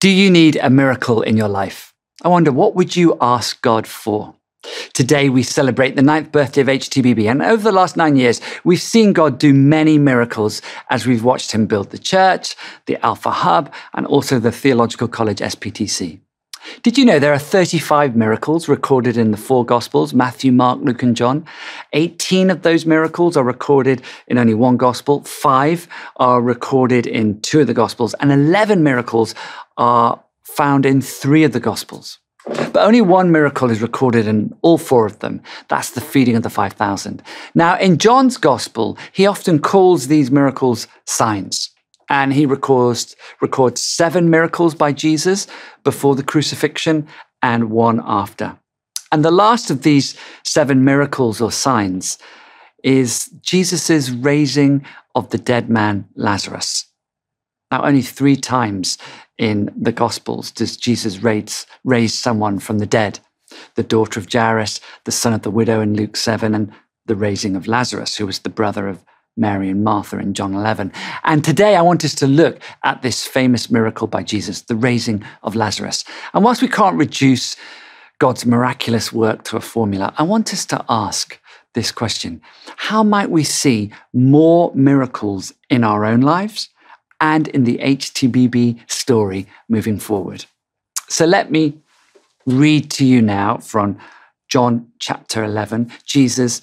Do you need a miracle in your life? I wonder, what would you ask God for? Today, we celebrate the ninth birthday of HTBB. And over the last nine years, we've seen God do many miracles as we've watched him build the church, the Alpha Hub, and also the Theological College SPTC. Did you know there are 35 miracles recorded in the four Gospels Matthew, Mark, Luke, and John? 18 of those miracles are recorded in only one Gospel, five are recorded in two of the Gospels, and 11 miracles are found in three of the Gospels. But only one miracle is recorded in all four of them. That's the feeding of the 5,000. Now, in John's Gospel, he often calls these miracles signs and he records, records seven miracles by Jesus before the crucifixion and one after. And the last of these seven miracles or signs is Jesus' raising of the dead man Lazarus. Now, only three times in the Gospels does Jesus raise, raise someone from the dead the daughter of Jairus, the son of the widow in Luke 7, and the raising of Lazarus, who was the brother of Mary and Martha in John 11. And today I want us to look at this famous miracle by Jesus, the raising of Lazarus. And whilst we can't reduce God's miraculous work to a formula, I want us to ask this question How might we see more miracles in our own lives and in the HTBB story moving forward? So let me read to you now from John chapter 11. Jesus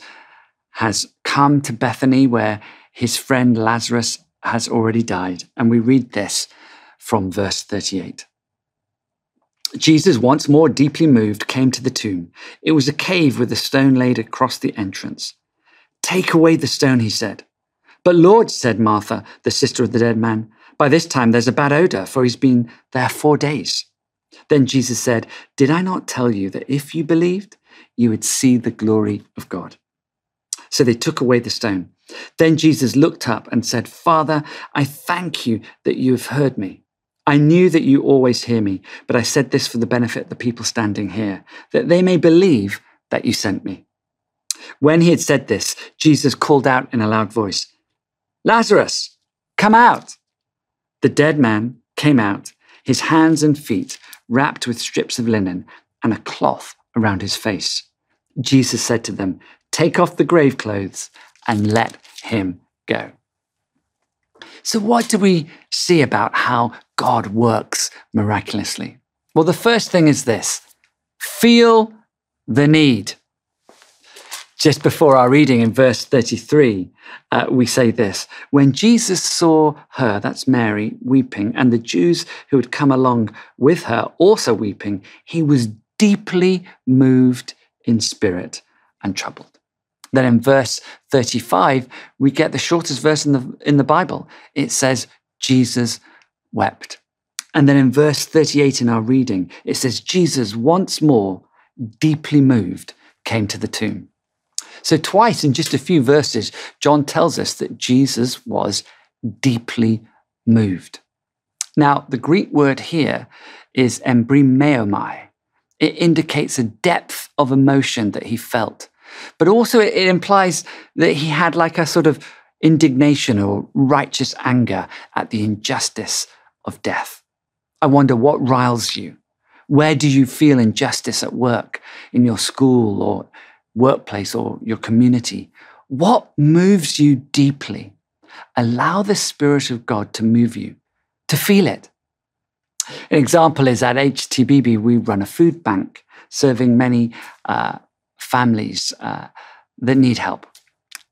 has come to Bethany where his friend Lazarus has already died. And we read this from verse 38. Jesus, once more deeply moved, came to the tomb. It was a cave with a stone laid across the entrance. Take away the stone, he said. But Lord, said Martha, the sister of the dead man, by this time there's a bad odor, for he's been there four days. Then Jesus said, Did I not tell you that if you believed, you would see the glory of God? So they took away the stone. Then Jesus looked up and said, Father, I thank you that you have heard me. I knew that you always hear me, but I said this for the benefit of the people standing here, that they may believe that you sent me. When he had said this, Jesus called out in a loud voice, Lazarus, come out. The dead man came out, his hands and feet wrapped with strips of linen and a cloth around his face. Jesus said to them, take off the grave clothes, and let him go. So, what do we see about how God works miraculously? Well, the first thing is this feel the need. Just before our reading in verse 33, uh, we say this When Jesus saw her, that's Mary, weeping, and the Jews who had come along with her also weeping, he was deeply moved in spirit and troubled. Then in verse 35, we get the shortest verse in the, in the Bible. It says, Jesus wept. And then in verse 38 in our reading, it says, Jesus once more, deeply moved, came to the tomb. So, twice in just a few verses, John tells us that Jesus was deeply moved. Now, the Greek word here is embrimaomai. It indicates a depth of emotion that he felt. But also, it, implies that he had like a sort of indignation or righteous anger at the injustice of death. I wonder what riles you? Where do you feel injustice at work, in your school or workplace or your community? What moves you deeply? Allow the Spirit of God to move you, to feel it. An example is at HTBB, we run a food bank serving many uh, families uh, that need help.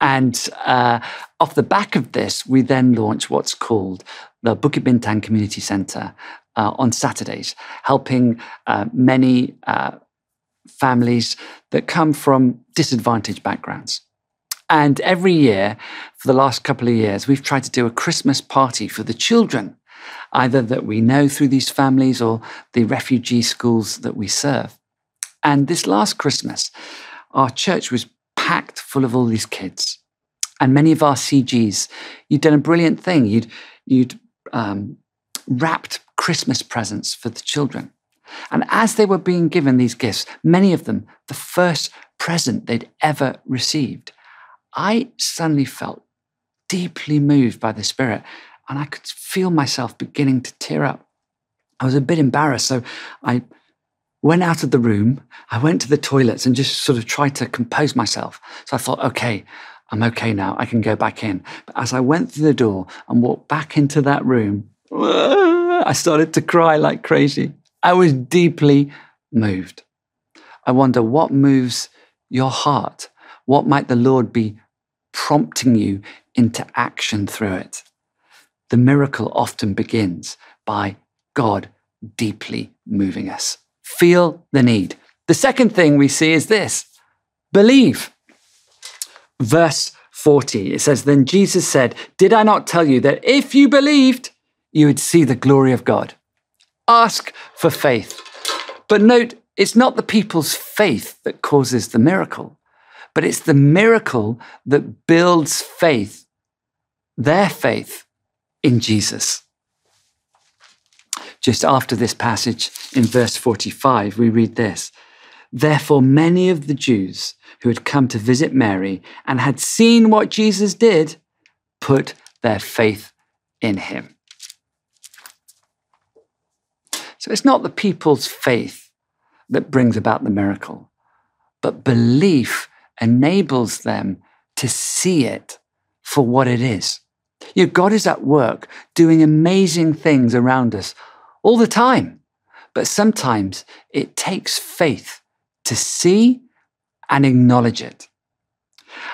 And uh, off the back of this, we then launch what's called the Bukit Bintang Community Centre uh, on Saturdays, helping uh, many uh, families that come from disadvantaged backgrounds. And every year, for the last couple of years, we've tried to do a Christmas party for the children, either that we know through these families or the refugee schools that we serve. And this last Christmas, our church was packed full of all these kids. And many of our CGs, you'd done a brilliant thing. You'd, you'd um, wrapped Christmas presents for the children. And as they were being given these gifts, many of them, the first present they'd ever received, I suddenly felt deeply moved by the Spirit. And I could feel myself beginning to tear up. I was a bit embarrassed. So I went out of the room. I went to the toilets and just sort of tried to compose myself. So I thought, okay, I'm okay now. I can go back in. But as I went through the door and walked back into that room, I started to cry like crazy. I was deeply moved. I wonder what moves your heart? What might the Lord be prompting you into action through it? The miracle often begins by God deeply moving us. Feel the need. The second thing we see is this believe. Verse 40, it says, Then Jesus said, Did I not tell you that if you believed, you would see the glory of God? Ask for faith. But note, it's not the people's faith that causes the miracle, but it's the miracle that builds faith, their faith in Jesus. Just after this passage in verse 45, we read this Therefore, many of the Jews who had come to visit Mary and had seen what Jesus did put their faith in him. So it's not the people's faith that brings about the miracle, but belief enables them to see it for what it is. You know, God is at work doing amazing things around us all the time, but sometimes it takes faith to see and acknowledge it.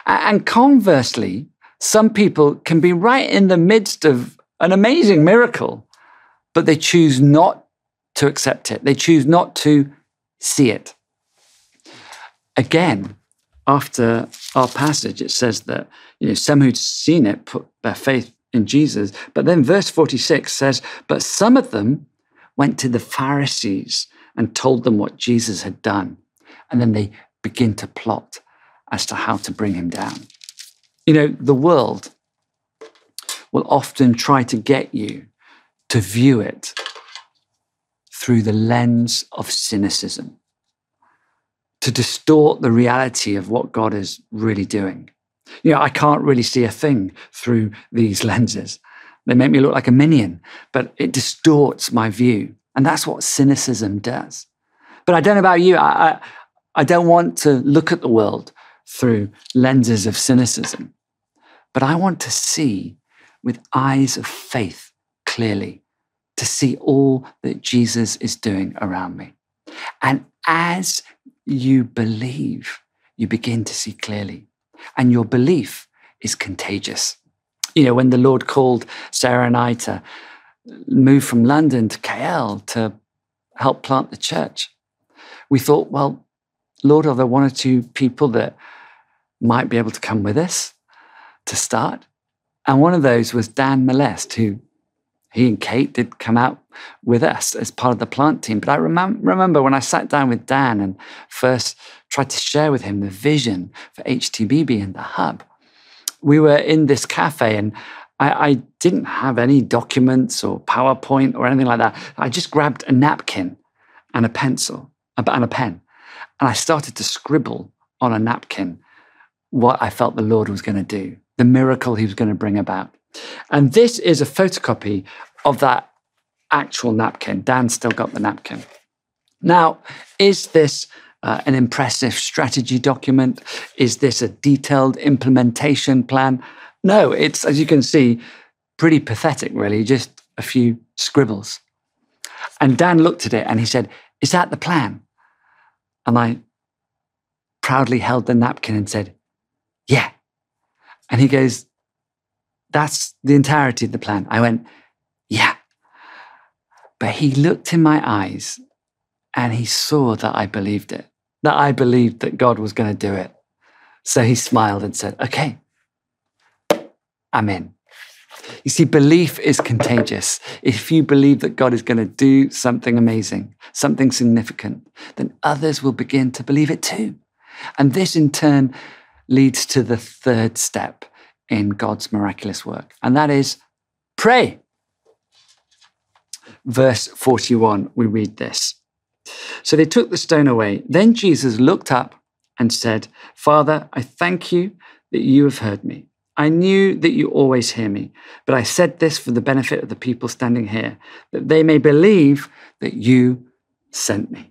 And conversely, some people can be right in the midst of an amazing miracle, but they choose not to accept it. They choose not to see it. Again, after our passage, it says that you know some who'd seen it put their faith in Jesus. But then verse 46 says, But some of them went to the Pharisees and told them what Jesus had done. And then they begin to plot as to how to bring him down. You know, the world will often try to get you to view it through the lens of cynicism to distort the reality of what God is really doing. You know, I can't really see a thing through these lenses. They make me look like a minion, but it distorts my view. And that's what cynicism does. But I don't know about you. I, I, I don't want to look at the world through lenses of cynicism, but I want to see with eyes of faith clearly, to see all that Jesus is doing around me. And as you believe, you begin to see clearly. And your belief is contagious. You know, when the Lord called Sarah and I to move from London to KL to help plant the church, we thought, well, Lord, are there one or two people that might be able to come with us to start? And one of those was Dan Molest, who he and Kate did come out with us as part of the plant team. But I remem- remember when I sat down with Dan and first tried to share with him the vision for HTBB and the hub. We were in this cafe and I, I didn't have any documents or PowerPoint or anything like that. I just grabbed a napkin and a pencil and a pen. And I started to scribble on a napkin what I felt the Lord was going to do, the miracle he was going to bring about. And this is a photocopy of that actual napkin. Dan still got the napkin. Now, is this uh, an impressive strategy document? Is this a detailed implementation plan? No, it's, as you can see, pretty pathetic, really, just a few scribbles. And Dan looked at it and he said, Is that the plan? And I proudly held the napkin and said, Yeah. And he goes, That's the entirety of the plan. I went, Yeah. But he looked in my eyes and he saw that I believed it, that I believed that God was going to do it. So he smiled and said, Okay, I'm in. You see, belief is contagious. If you believe that God is going to do something amazing, something significant, then others will begin to believe it too. And this in turn leads to the third step in God's miraculous work, and that is pray. Verse 41, we read this. So they took the stone away. Then Jesus looked up and said, Father, I thank you that you have heard me. I knew that you always hear me, but I said this for the benefit of the people standing here, that they may believe that you sent me.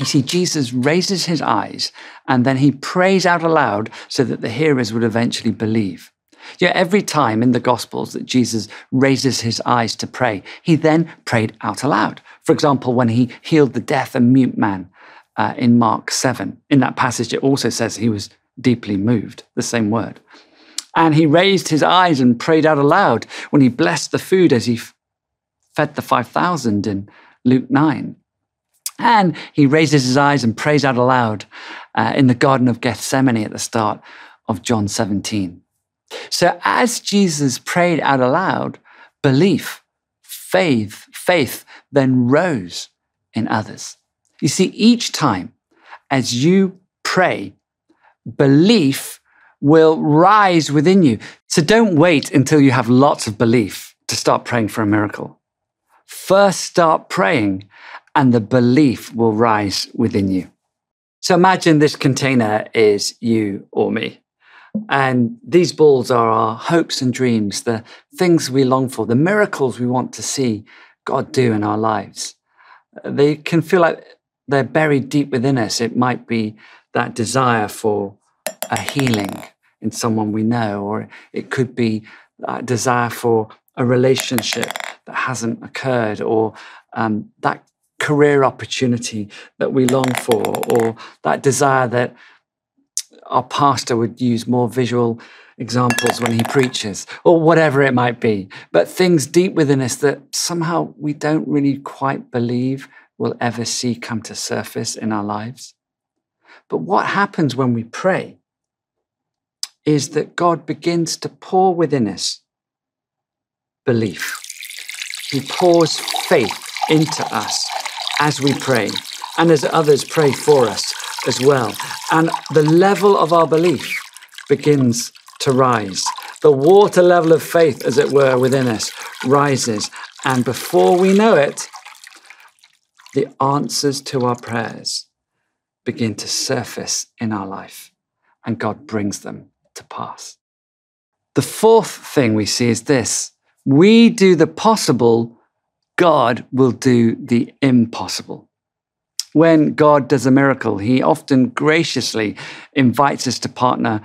You see, Jesus raises his eyes and then he prays out aloud so that the hearers would eventually believe. Yeah, every time in the Gospels that Jesus raises his eyes to pray, he then prayed out aloud. For example, when he healed the deaf and mute man uh, in Mark 7, in that passage, it also says he was deeply moved, the same word. And he raised his eyes and prayed out aloud when he blessed the food as he f- fed the 5,000 in Luke 9. And he raises his eyes and prays out aloud uh, in the Garden of Gethsemane at the start of John 17. So as Jesus prayed out aloud, belief, faith, faith then rose in others. You see, each time as you pray, belief will rise within you. So don't wait until you have lots of belief to start praying for a miracle. First, start praying, and the belief will rise within you. So imagine this container is you or me. And these balls are our hopes and dreams, the things we long for, the miracles we want to see God do in our lives. They can feel like they're buried deep within us. It might be that desire for a healing in someone we know, or it could be that desire for a relationship that hasn't occurred, or um, that career opportunity that we long for, or that desire that our pastor would use more visual examples when he preaches, or whatever it might be. But things deep within us that somehow we don't really quite believe will ever see come to surface in our lives. But what happens when we pray is that God begins to pour within us belief. He pours faith into us as we pray and as others pray for us as well. And the level of our belief begins to rise. The water level of faith, as it were, within us rises. And before we know it, the answers to our prayers begin to surface in our life, and God brings them to pass. The fourth thing we see is this we do the possible, God will do the impossible. When God does a miracle, he often graciously invites us to partner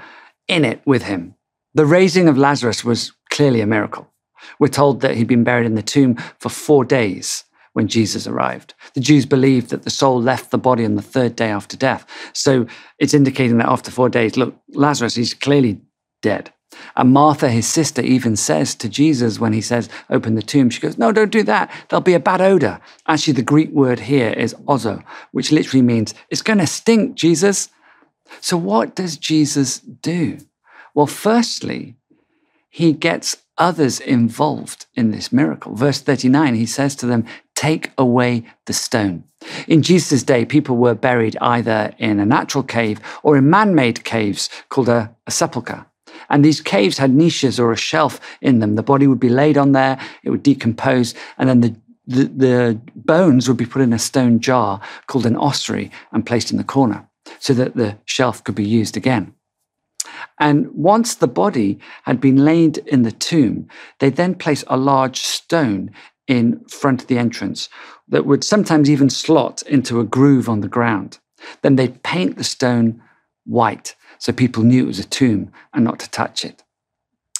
in it with him. The raising of Lazarus was clearly a miracle. We're told that he'd been buried in the tomb for four days when Jesus arrived. The Jews believed that the soul left the body on the third day after death. So it's indicating that after four days, look, Lazarus, he's clearly dead. And Martha, his sister, even says to Jesus when he says, Open the tomb, she goes, No, don't do that. There'll be a bad odor. Actually, the Greek word here is ozo, which literally means it's going to stink, Jesus. So, what does Jesus do? Well, firstly, he gets others involved in this miracle. Verse 39, he says to them, Take away the stone. In Jesus' day, people were buried either in a natural cave or in man made caves called a, a sepulchre. And these caves had niches or a shelf in them. The body would be laid on there, it would decompose, and then the, the, the bones would be put in a stone jar called an ossuary and placed in the corner so that the shelf could be used again. And once the body had been laid in the tomb, they then place a large stone in front of the entrance that would sometimes even slot into a groove on the ground. Then they'd paint the stone white so people knew it was a tomb and not to touch it.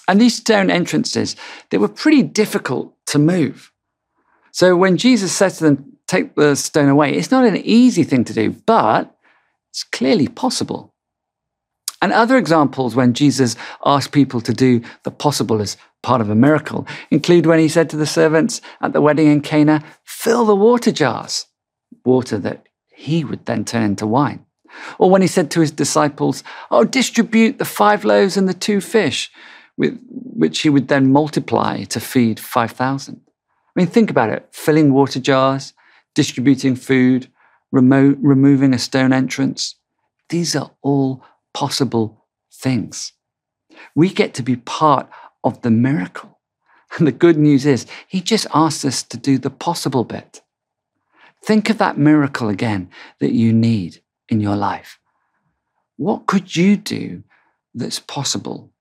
And these stone entrances, they were pretty difficult to move. So when Jesus says to them, take the stone away, it's not an easy thing to do, but it's clearly possible. And other examples when Jesus asked people to do the possible as part of a miracle include when he said to the servants at the wedding in Cana, fill the water jars, water that he would then turn into wine. Or when he said to his disciples, Oh, distribute the five loaves and the two fish, with, which he would then multiply to feed 5,000. I mean, think about it filling water jars, distributing food, remo- removing a stone entrance. These are all possible things. We get to be part of the miracle. And the good news is, he just asks us to do the possible bit. Think of that miracle again that you need in your life. What could you do that's possible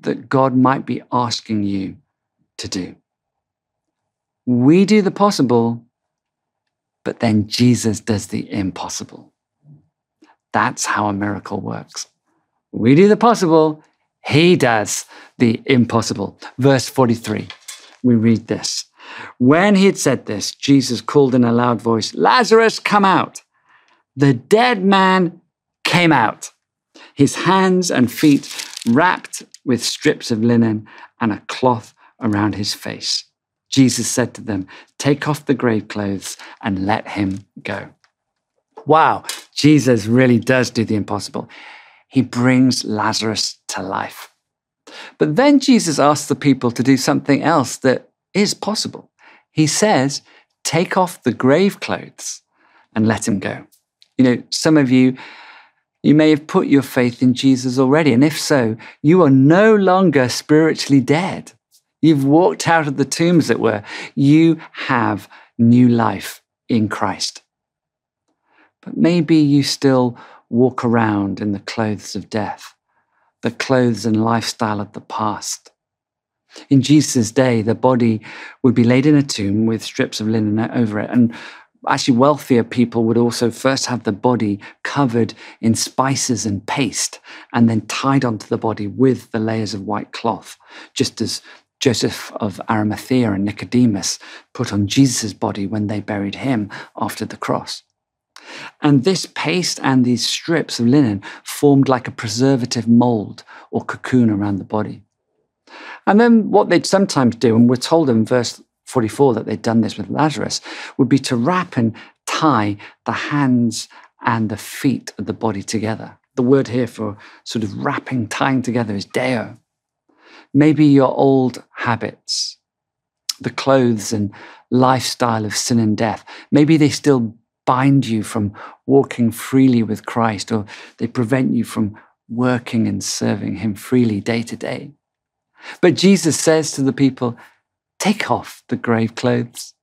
that God might be asking you to do? We do the possible, but then Jesus does the impossible. That's how a miracle works. We do the possible, he does the impossible. Verse 43, we read this. When he had said this, Jesus called in a loud voice, Lazarus, come out. The dead man came out, his hands and feet wrapped with strips of linen and a cloth around his face. Jesus said to them, Take off the grave clothes and let him go. Wow, Jesus really does do the impossible. He brings Lazarus to life. But then Jesus asks the people to do something else that is possible. He says, Take off the grave clothes and let him go. You know, some of you, you may have put your faith in Jesus already. And if so, you are no longer spiritually dead. You've walked out of the tomb, as it were. You have new life in Christ. But maybe you still walk around in the clothes of death, the clothes and lifestyle of the past. In Jesus' day, the body would be laid in a tomb with strips of linen over it. And actually, wealthier people would also first have the body covered in spices and paste and then tied onto the body with the layers of white cloth, just as Joseph of Arimathea and Nicodemus put on Jesus' body when they buried him after the cross. And this paste and these strips of linen formed like a preservative mold or cocoon around the body. And then what they'd sometimes do, and we're told in verse 44 that they'd done this with Lazarus, would be to wrap and tie the hands and the feet of the body together. The word here for sort of wrapping, tying together is deo. Maybe your old habits, the clothes and lifestyle of sin and death, maybe they still bind you from walking freely with Christ, or they prevent you from working and serving Him freely day to day. But Jesus says to the people, Take off the grave clothes,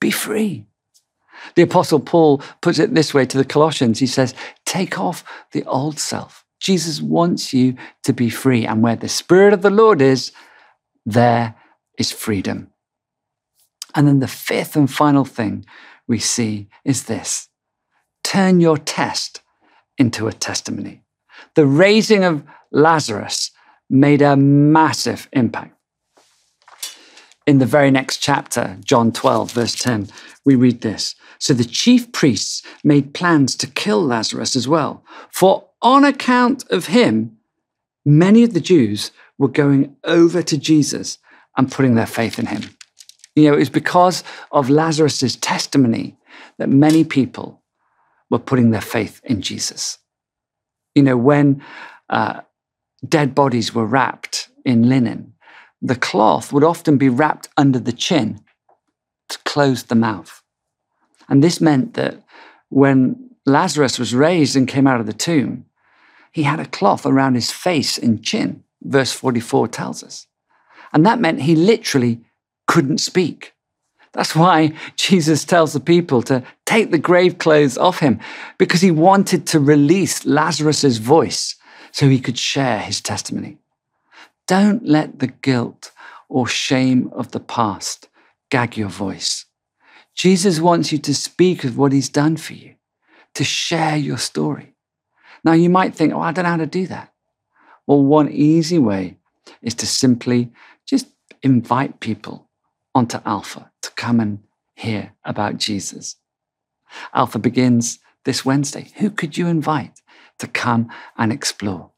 be free. The Apostle Paul puts it this way to the Colossians he says, Take off the old self. Jesus wants you to be free. And where the Spirit of the Lord is, there is freedom. And then the fifth and final thing we see is this turn your test into a testimony. The raising of Lazarus made a massive impact. In the very next chapter, John 12, verse 10, we read this. So the chief priests made plans to kill Lazarus as well, for on account of him, many of the Jews were going over to Jesus and putting their faith in him. You know, it was because of Lazarus' testimony that many people were putting their faith in Jesus. You know, when uh, dead bodies were wrapped in linen, the cloth would often be wrapped under the chin to close the mouth. And this meant that when Lazarus was raised and came out of the tomb, he had a cloth around his face and chin, verse 44 tells us. And that meant he literally couldn't speak. That's why Jesus tells the people to take the grave clothes off him, because he wanted to release Lazarus's voice so he could share his testimony. Don't let the guilt or shame of the past gag your voice. Jesus wants you to speak of what he's done for you, to share your story. Now, you might think, oh, I don't know how to do that. Well, one easy way is to simply just invite people onto Alpha to come and hear about Jesus. Alpha begins this Wednesday. Who could you invite to come and explore?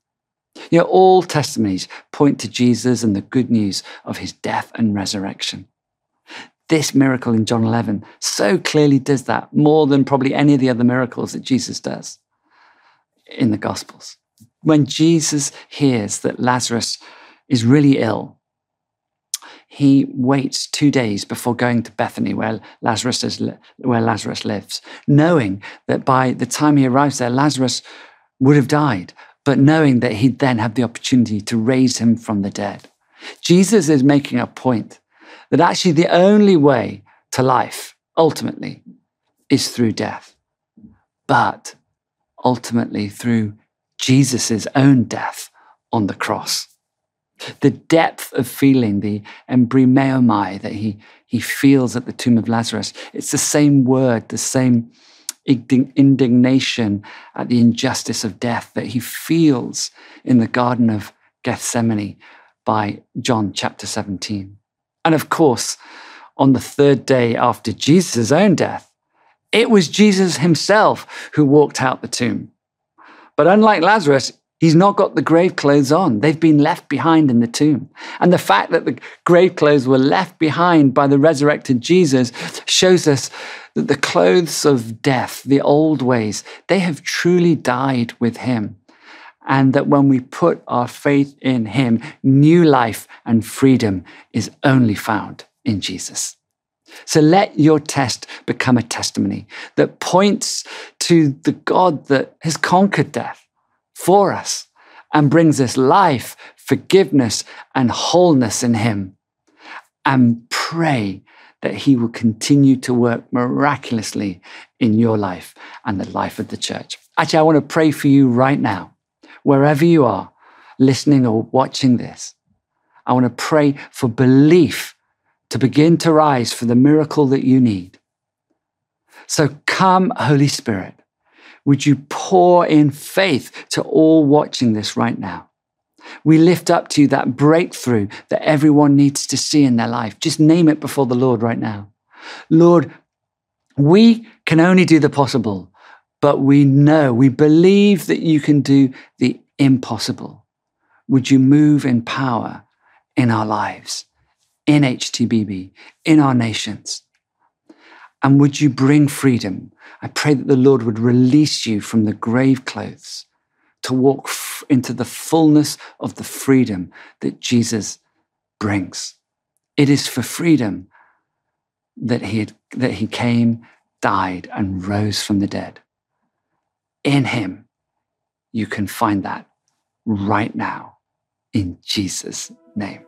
You know, all testimonies point to Jesus and the good news of his death and resurrection. This miracle in John 11 so clearly does that more than probably any of the other miracles that Jesus does in the Gospels. When Jesus hears that Lazarus is really ill he waits two days before going to Bethany, where Lazarus, is, where Lazarus lives, knowing that by the time he arrives there, Lazarus would have died, but knowing that he'd then have the opportunity to raise him from the dead. Jesus is making a point that actually the only way to life, ultimately, is through death, but ultimately through Jesus' own death on the cross. The depth of feeling, the embrimaomai that he, he feels at the tomb of Lazarus, it's the same word, the same indignation at the injustice of death that he feels in the Garden of Gethsemane by John chapter 17. And of course, on the third day after Jesus' own death, it was Jesus himself who walked out the tomb. But unlike Lazarus, he's not got the grave clothes on. They've been left behind in the tomb. And the fact that the grave clothes were left behind by the resurrected Jesus shows us that the clothes of death, the old ways, they have truly died with him and that when we put our faith in Him, new life and freedom is only found in Jesus. So let your test become a testimony that points to the God that has conquered death for us and brings us life, forgiveness, and wholeness in Him. And pray that He will continue to work miraculously in your life and the life of the church. Actually, I want to pray for you right now wherever you are, listening or watching this, I want to pray for belief to begin to rise for the miracle that you need. So come, Holy Spirit. Would you pour in faith to all watching this right now? We lift up to you that breakthrough that everyone needs to see in their life. Just name it before the Lord right now. Lord, we can only do the possible but we know, we believe that you can do the impossible. Would you move in power in our lives, in HTBB, in our nations? And would you bring freedom? I pray that the Lord would release you from the grave clothes to walk f- into the fullness of the freedom that Jesus brings. It is for freedom that he, had, that he came, died, and rose from the dead. In him, you can find that right now in Jesus' name.